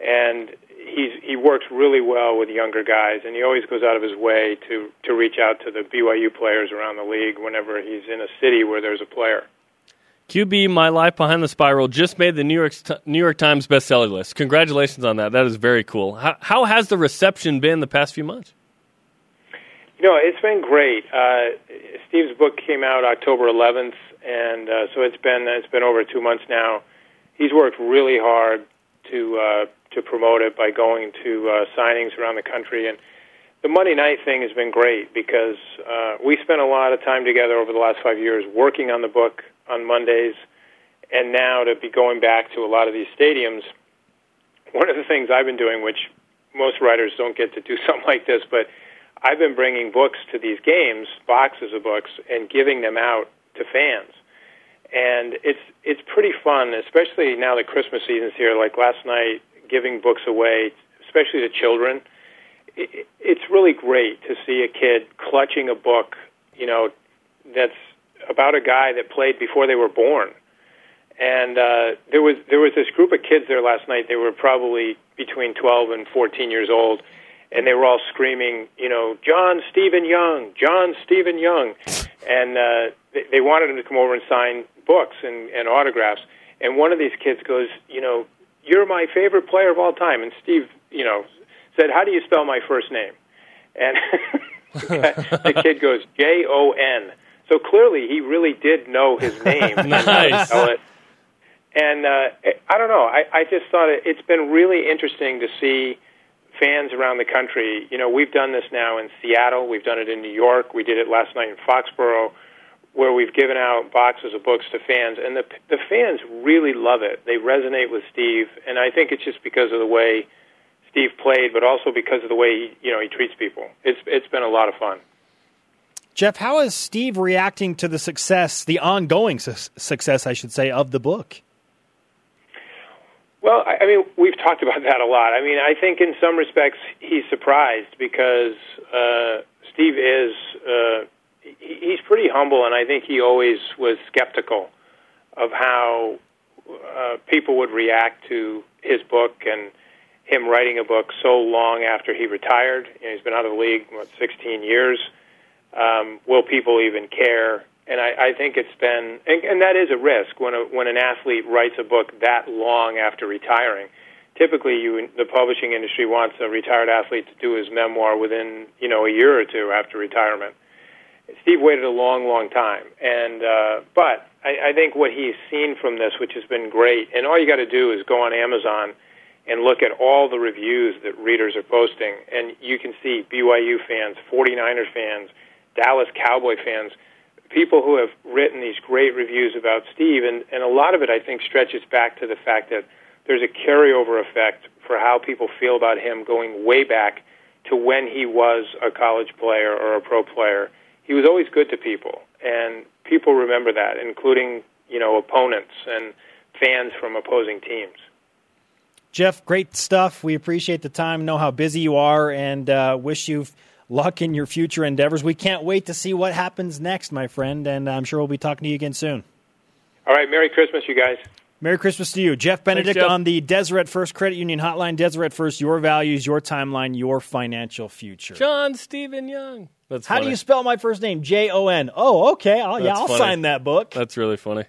and he's he works really well with younger guys, and he always goes out of his way to to reach out to the BYU players around the league whenever he's in a city where there's a player. QB My Life Behind the Spiral just made the New York New York Times bestseller list. Congratulations on that. That is very cool. How, how has the reception been the past few months? No, it's been great. Uh, Steve's book came out October 11th, and uh, so it's been it's been over two months now. He's worked really hard to uh, to promote it by going to uh, signings around the country, and the Monday night thing has been great because uh, we spent a lot of time together over the last five years working on the book on Mondays, and now to be going back to a lot of these stadiums one of the things I've been doing, which most writers don't get to do *laughs* something like this, but I've been bringing books to these games, boxes of books, and giving them out to fans. And it's it's pretty fun, especially now that Christmas season's here. Like last night, giving books away, especially to children. It, it's really great to see a kid clutching a book, you know, that's about a guy that played before they were born. And uh, there was there was this group of kids there last night. They were probably between 12 and 14 years old, and they were all screaming, you know, John Stephen Young, John Stephen Young, and uh, they, they wanted him to come over and sign books and, and autographs. And one of these kids goes, you know, you're my favorite player of all time. And Steve, you know, said, how do you spell my first name? And *laughs* the kid goes, J O N. So clearly, he really did know his name. *laughs* Nice. And uh, I don't know. I, I just thought it, it's been really interesting to see fans around the country. You know, we've done this now in Seattle. We've done it in New York. We did it last night in Foxborough, where we've given out boxes of books to fans, and the the fans really love it. They resonate with Steve, and I think it's just because of the way Steve played, but also because of the way he, you know he treats people. It's it's been a lot of fun. Jeff, how is Steve reacting to the success, the ongoing su- success, I should say, of the book? Well, I mean, we've talked about that a lot. I mean, I think in some respects he's surprised because uh, Steve is uh, he's pretty humble, and I think he always was skeptical of how uh, people would react to his book and him writing a book so long after he retired. You know, he's been out of the league what 16 years. Um, will people even care? And I, I think it's been, and, and that is a risk when a, when an athlete writes a book that long after retiring. Typically, you the publishing industry wants a retired athlete to do his memoir within you know a year or two after retirement. Steve waited a long, long time, and uh, but I, I think what he's seen from this, which has been great, and all you got to do is go on Amazon and look at all the reviews that readers are posting, and you can see BYU fans, 49er fans, Dallas Cowboy fans, people who have written these great reviews about Steve, and, and a lot of it I think stretches back to the fact that there's a carryover effect for how people feel about him going way back to when he was a college player or a pro player. He was always good to people, and people remember that, including you know opponents and fans from opposing teams. Jeff, great stuff. We appreciate the time, know how busy you are, and uh, wish you luck in your future endeavors. We can't wait to see what happens next, my friend, and I'm sure we'll be talking to you again soon. All right, Merry Christmas, you guys. Merry Christmas to you. Jeff Benedict Jeff. on the Deseret First Credit Union Hotline. Deseret First, your values, your timeline, your financial future. John Stephen Young. That's How do you spell my first name? J O N. Oh, okay. I'll, yeah, That's I'll funny. sign that book. That's really funny.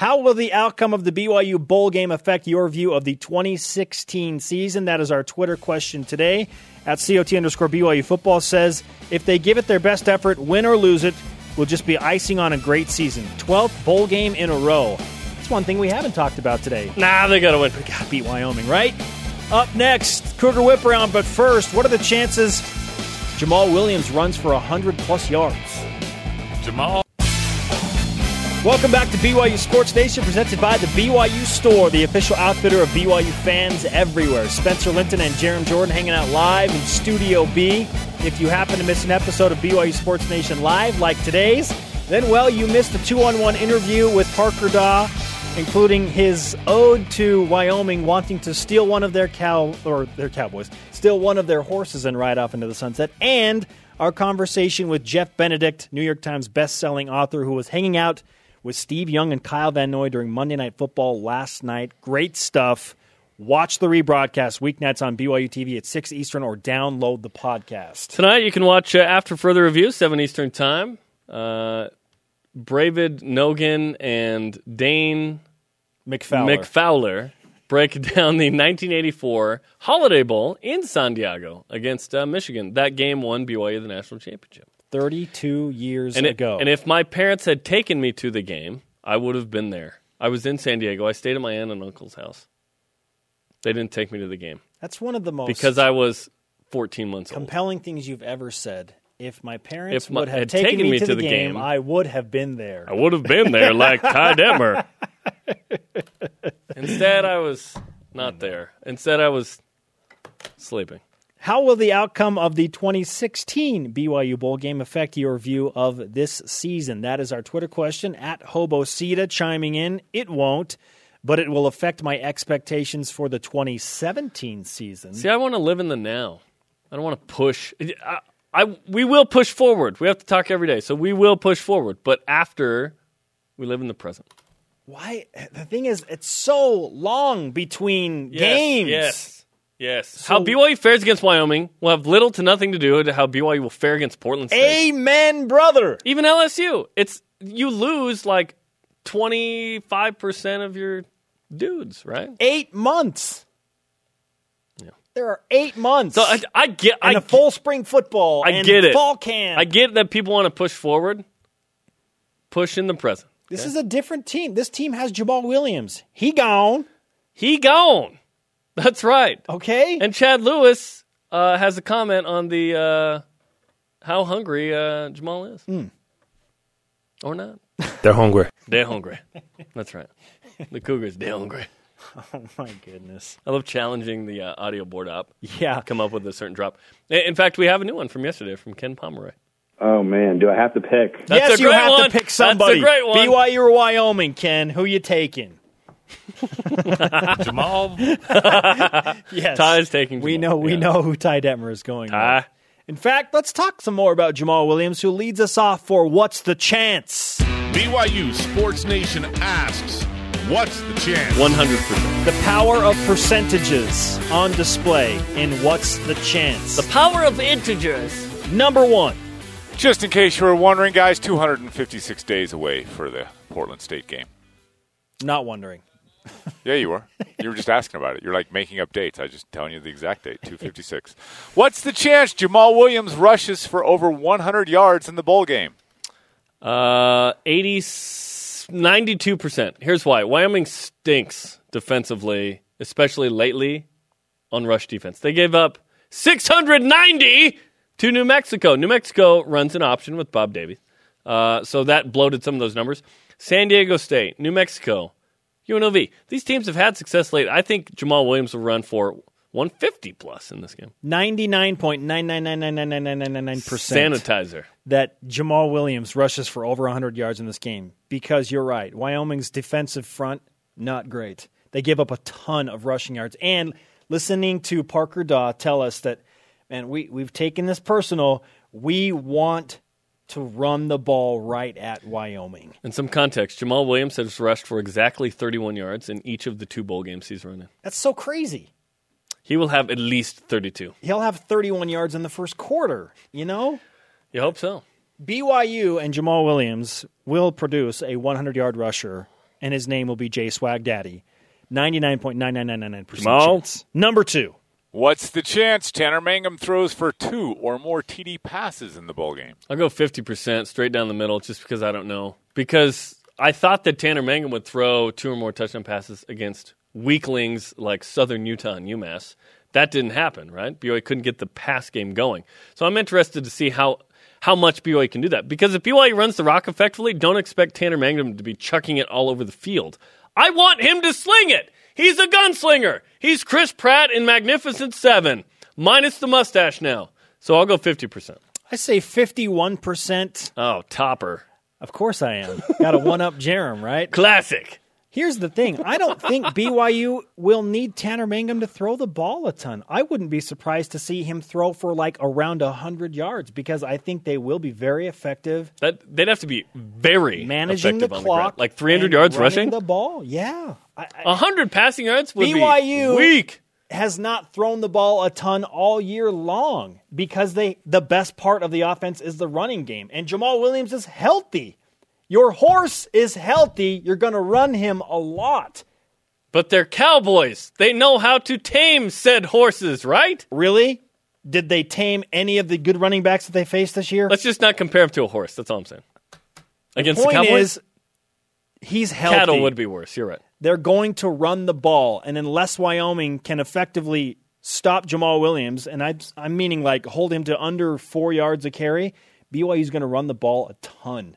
How will the outcome of the BYU bowl game affect your view of the 2016 season? That is our Twitter question today. At COT underscore BYU football says if they give it their best effort, win or lose it, will just be icing on a great season. 12th bowl game in a row. That's one thing we haven't talked about today. Nah, they got to win. We got to beat Wyoming, right? Up next, Cougar Whip Round. But first, what are the chances Jamaal Williams runs for 100 plus yards? Jamaal. Welcome back to BYU Sports Nation, presented by the BYU Store, the official outfitter of BYU fans everywhere. Spencer Linton and Jarom Jordan hanging out live in Studio B. If you happen to miss an episode of BYU Sports Nation live, like today's, then, well, you missed a two on one interview with Parker Dawe, including his ode to Wyoming wanting to steal one of their cow or their cowboys, steal one of their horses and ride off into the sunset, and our conversation with Jeff Benedict, New York Times best-selling author, who was hanging out with Steve Young and Kyle Van Noy during Monday Night Football last night. Great stuff. Watch the rebroadcast weeknights on BYU TV at 6 Eastern or download the podcast. Tonight you can watch uh, After Further Review, 7 Eastern Time. Uh, Bravid Nogan and Dane McFowler. McFowler break *laughs* down the 1984 Holiday Bowl in San Diego against uh, Michigan. That game won BYU the national championship. 32 years And, it- ago. and if my parents had taken me to the game, I would have been there. I was in San Diego. I stayed at my aunt and uncle's house. They didn't take me to the game That's one of the most because I was 14 months old. compelling things you've ever said. If my parents If my- would have had taken, me, to, the, game, I would have been there. I would have been there like Ty Detmer. *laughs* Instead, I was not there. Instead, I was sleeping. How will the outcome of the 2016 BYU Bowl game affect your view of this season? That is our Twitter question at Hobosita chiming in. It won't, but it will affect my expectations for the 2017 season. See, I want to live in the now. I don't want to push. I, I we will push forward. We have to talk every day, so we will push forward. But after, we live in the present. Why? The thing is, it's so long between Yes, games. Yes. Yes. how BYU fares against Wyoming will have little to nothing to do with how BYU will fare against Portland State. Amen, brother. Even LSU. It's you lose like twenty five percent of your dudes, right? Eight months. Yeah. There are eight months. So I, I get and I a full spring football. I and get it. Fall camp. I get that people want to push forward. Push in the present. This is a different team. This team has Jamaal Williams. He gone. He gone. That's right. Okay. And Chad Lewis uh, has a comment on the uh, how hungry uh, Jamaal is, or not. They're hungry. They're hungry. That's right. The Cougars, they're hungry. *laughs* Oh my goodness. I love challenging the uh, audio board up. Yeah. Come up with a certain drop. In fact, we have a new one from yesterday from Ken Pomeroy. Oh man, do I have to pick? That's yes, a you have one. to pick That's a somebody. great one. BYU or Wyoming, Ken? Who you taking? *laughs* Jamaal. *laughs* Yes. Ty is taking. We Jamaal. know we Yeah. know who Ty Detmer is going. Ty. with. In fact, let's talk some more about Jamaal Williams, who leads us off for what's the chance? BYU Sports Nation asks, what's the chance? One hundred percent. The power of percentages on display in what's the chance? The power of integers. Number one. Just in case you were wondering, guys, 256 days away for the Portland State game. Not wondering. *laughs* Yeah, you were. You were just asking about it. You're like making up dates. I was just telling you the exact date, 256. What's the chance Jamaal Williams rushes for over 100 yards in the bowl game? Uh, 80, 92%. Here's why. Wyoming stinks defensively, especially lately on rush defense. They gave up 690 to New Mexico. New Mexico runs an option with Bob Davies. Uh, so that bloated some of those numbers. San Diego State, New Mexico, UNLV. These teams have had success late. I think Jamaal Williams will run for 150 plus in this game. 99.999999999% Sanitizer. that Jamaal Williams rushes for over 100 yards in this game because you're right. Wyoming's defensive front, not great. They give up a ton of rushing yards. And listening to Parker Dawe tell us that, man, we, we've taken this personal. We want to run the ball right at Wyoming. In some context, Jamaal Williams has rushed for exactly 31 yards in each of the two bowl games he's run in. That's so crazy. He will have at least 32. He'll have 31 yards in the first quarter, you know? You hope so. BYU and Jamaal Williams will produce a 100 yard rusher, and his name will be Jay Swag Daddy. 99.99999% Jamaal? chance. Number two. What's the chance Tanner Mangum throws for two or more TD passes in the bowl game? I'll go 50% straight down the middle just because I don't know. Because I thought that Tanner Mangum would throw two or more touchdown passes against weaklings like Southern Utah and UMass. That didn't happen, right? BYU couldn't get the pass game going. So I'm interested to see how how much BYU can do that. Because if BYU runs the rock effectively, don't expect Tanner Mangum to be chucking it all over the field. I want him to sling it. He's a gunslinger. He's Chris Pratt in Magnificent Seven, minus the mustache now. So I'll go 50%. I say 51%. Oh, topper. Of course I am. Got to one up Jarom, right? Classic. Here's the thing I don't think *laughs* BYU will need Tanner Mangum to throw the ball a ton. I wouldn't be surprised to see him throw for like around 100 yards because I think they will be very effective That they'd have to be very managing the on clock. ground. like 300 yards rushing. the ball. Yeah. I, I, 100 passing yards would BYU be weak. has not thrown the ball a ton all year long because they the best part of the offense is the running game and Jamaal Williams is healthy. Your horse is healthy, you're going to run him a lot. But they're cowboys. They know how to tame said horses, right? Really? Did they tame any of the good running backs that they faced this year? Let's just not compare him to a horse. That's all I'm saying. Against the, Point Cowboys, is he's healthy. cattle would be worse. You're right. They're going to run the ball and unless Wyoming can effectively stop Jamaal Williams and I I'm meaning like hold him to under 4 yards a carry, BYU's going to run the ball a ton.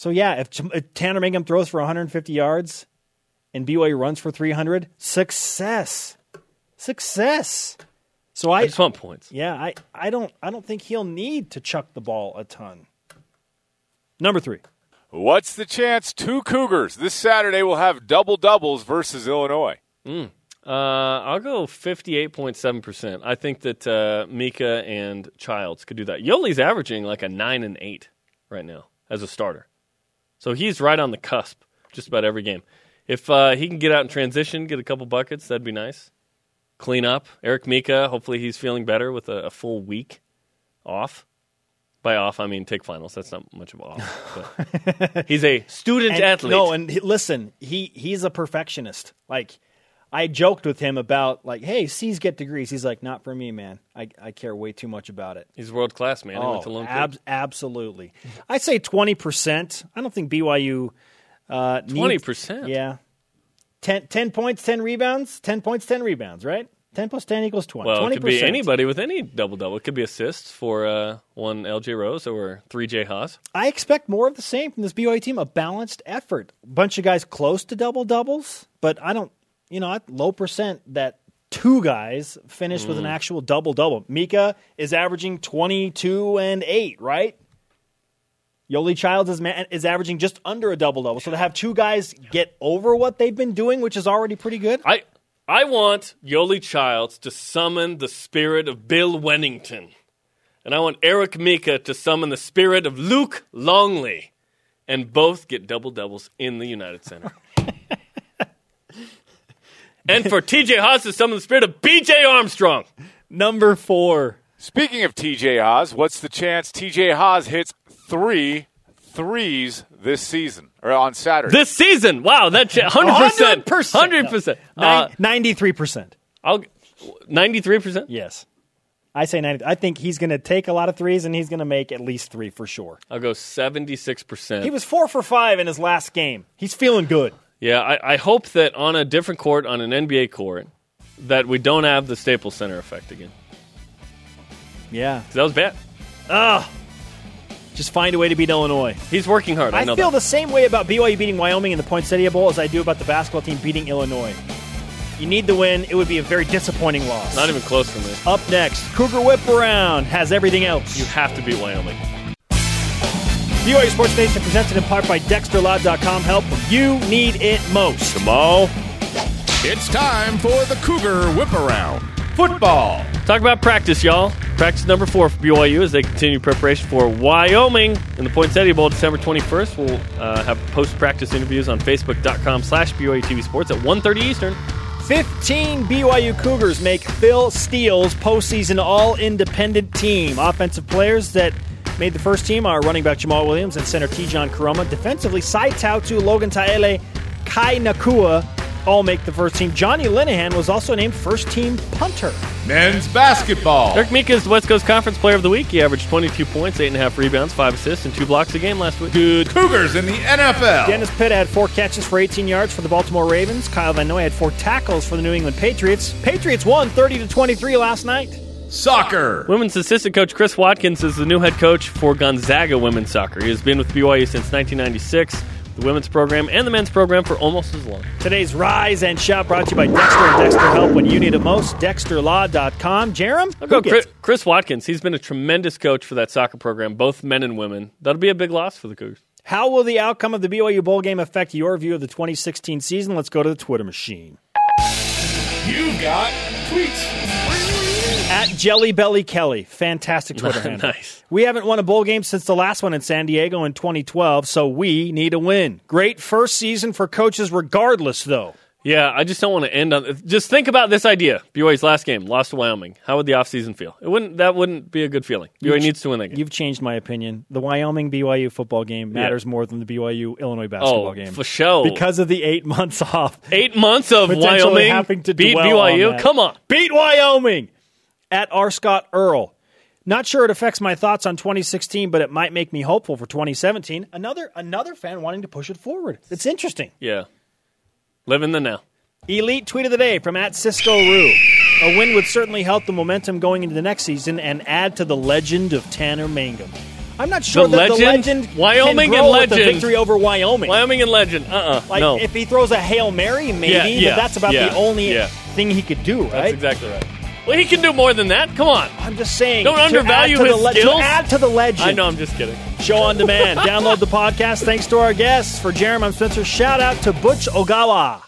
So yeah, if, if Tanner Mangum throws for 150 yards, and BYU runs for 300, success. Success. So I, I just want points. yeah, I, I don't I don't think he'll need to chuck the ball a ton. Number 3. What's the chance two Cougars this Saturday will have double doubles versus Illinois? Uh, I'll go 58.7%. I think that uh, Mika and Childs could do that. Yoeli's averaging like a 9 and 8 right now as a starter. So he's right on the cusp just about every game. If uh, he can get out in transition, get a couple buckets, that'd be nice. Clean up. Eric Mika, hopefully he's feeling better with a, a full week off. By off, I mean take finals. That's not much of off. But *laughs* he's a student And- athlete. No, and he, listen, he he's a perfectionist. Like I joked with him about like, hey, C's get degrees. He's like, not for me, man. I, I care way too much about it. he's world class, man. He went to Lone Oh, ab- absolutely. I'd say twenty percent. I don't think BYU uh, needs- 20%? Yeah, 10, 10 points, ten rebounds. Ten points, ten rebounds. Right? Ten plus ten equals twenty. Well, 20%. it could be anybody with any double double. It could be assists for uh, one LJ Rose or three J Haws. I expect more of the same from this BYU team. A balanced effort. A bunch of guys close to double doubles, but I don't. You know, at low percent that two guys finished with an Mm. actual double double. Mika is averaging twenty two and eight. Right? Yoeli Childs is ma- is averaging just under a double double. So to have two guys get over what they've been doing, which is already pretty good. I I want Yoeli Childs to summon the spirit of Bill Wennington, and I want Eric Mika to summon the spirit of Luke Longley, and both get double doubles in the United Center. *laughs* and for TJ Haws to summon the spirit of BJ Armstrong. Number four. Speaking of TJ Haws, what's the chance TJ Haas hits three threes this season or on Saturday? This season, wow, that's *laughs* hundred percent, 100%. hundred percent. Uh, Ninety-three percent. I'll ninety-three percent. Yes. I say 90. I think he's going to take a lot of threes and he's going to make at least three for sure. I'll go seventy-six percent. He was four for five in his last game. He's feeling good. Yeah, I, I hope that on a different court, on an NBA court, that we don't have the Staples Center effect again. Yeah. 'Cause that was bad. Ah. Just find a way to beat Illinois. He's working hard. I, I, know feel that. the same way about BYU beating Wyoming in the Poinsettia Bowl as I do about the basketball team beating Illinois. You need the win. It would be a very disappointing loss. Not even close for me. Up next, Cougar Whip Around has everything else. You have to beat Wyoming. BYU Sports Nation presented in part by DexterLaw.com. Help when you need it most. Jamaal. It's time for the Cougar Whip Around. Football. Talk about practice, y'all. Practice number four for BYU as they continue preparation for Wyoming in the Poinsettia Bowl December 21st. We'll uh, have post-practice interviews on Facebook.com slash BYU TV Sports at 1.30 Eastern. 15 BYU Cougars make Phil Steele's postseason all independent team. Offensive players that made the first team are running back Jamaal Williams and center Tejan Koroma. Defensively, Sae Tautu, Logan Taele, Kai Nacua all make the first team. Johnny Linehan was also named first team punter. Men's basketball. Eric Mika is the West Coast Conference Player of the Week. He averaged 22 points, 8.5 rebounds, 5 assists, and 2 blocks a game last week. Good Cougars in the NFL. Dennis Pitta had four catches for 18 yards for the Baltimore Ravens. Kyle Van Noy had four tackles for the New England Patriots. Patriots won 30 to 23 last night. Soccer. Women's assistant coach Chris Watkins is the new head coach for Gonzaga women's soccer. He has been with BYU since 1996, the women's program and the men's program for almost as long. Today's Rise and Shout brought to you by Dexter and Dexter Help when you need it most. DexterLaw.com. Jarom? I'll go who Chris, Chris Watkins. He's been a tremendous coach for that soccer program, both men and women. That'll be a big loss for the Cougars. How will the outcome of the BYU Bowl game affect your view of the 2016 season? Let's go to the Twitter machine. You've got tweets. At Jelly Belly Kelly. Fantastic *laughs* Twitter handle. Nice. We haven't won a bowl game since the last one in San Diego in 2012, so we need a win. Great first season for coaches, regardless, though. Yeah, I just don't want to end on. Just think about this idea: BYU's last game, lost to Wyoming. How would the offseason feel? It wouldn't. That wouldn't be a good feeling. BYU You've- needs to win that game. You've changed my opinion. The Wyoming BYU football game matters more than the BYU Illinois basketball Oh, game. for sure. Because of the eight months *laughs* off. Eight months of Potentially Wyoming having to beat dwell on BYU. that. Come on. Beat Wyoming at R. Scott Earl. Not sure it affects my thoughts on 2016, but it might make me hopeful for 2017. Another another fan wanting to push it forward. It's interesting. Yeah, live in the now. Elite tweet of the day from at Cisco Rue. A win would certainly help the momentum going into the next season and add to the legend of Tanner Mangum. I'm not sure The that the legend? legend Wyoming and grow with the legend. victory over Wyoming. Wyoming and legend. Uh uh Like no. if he throws a hail mary, maybe, Yeah, yeah, but that's about yeah, the only thing he could do, right? That's exactly right. Well, he can do more than that. Come on. I'm just saying. Don't undervalue his le- skills. To add to the legend. I know. I'm just kidding. Show on demand. *laughs* Download the podcast. Thanks to our guests. For Jarom, I'm Spencer. Shout out to Butch Ogawa.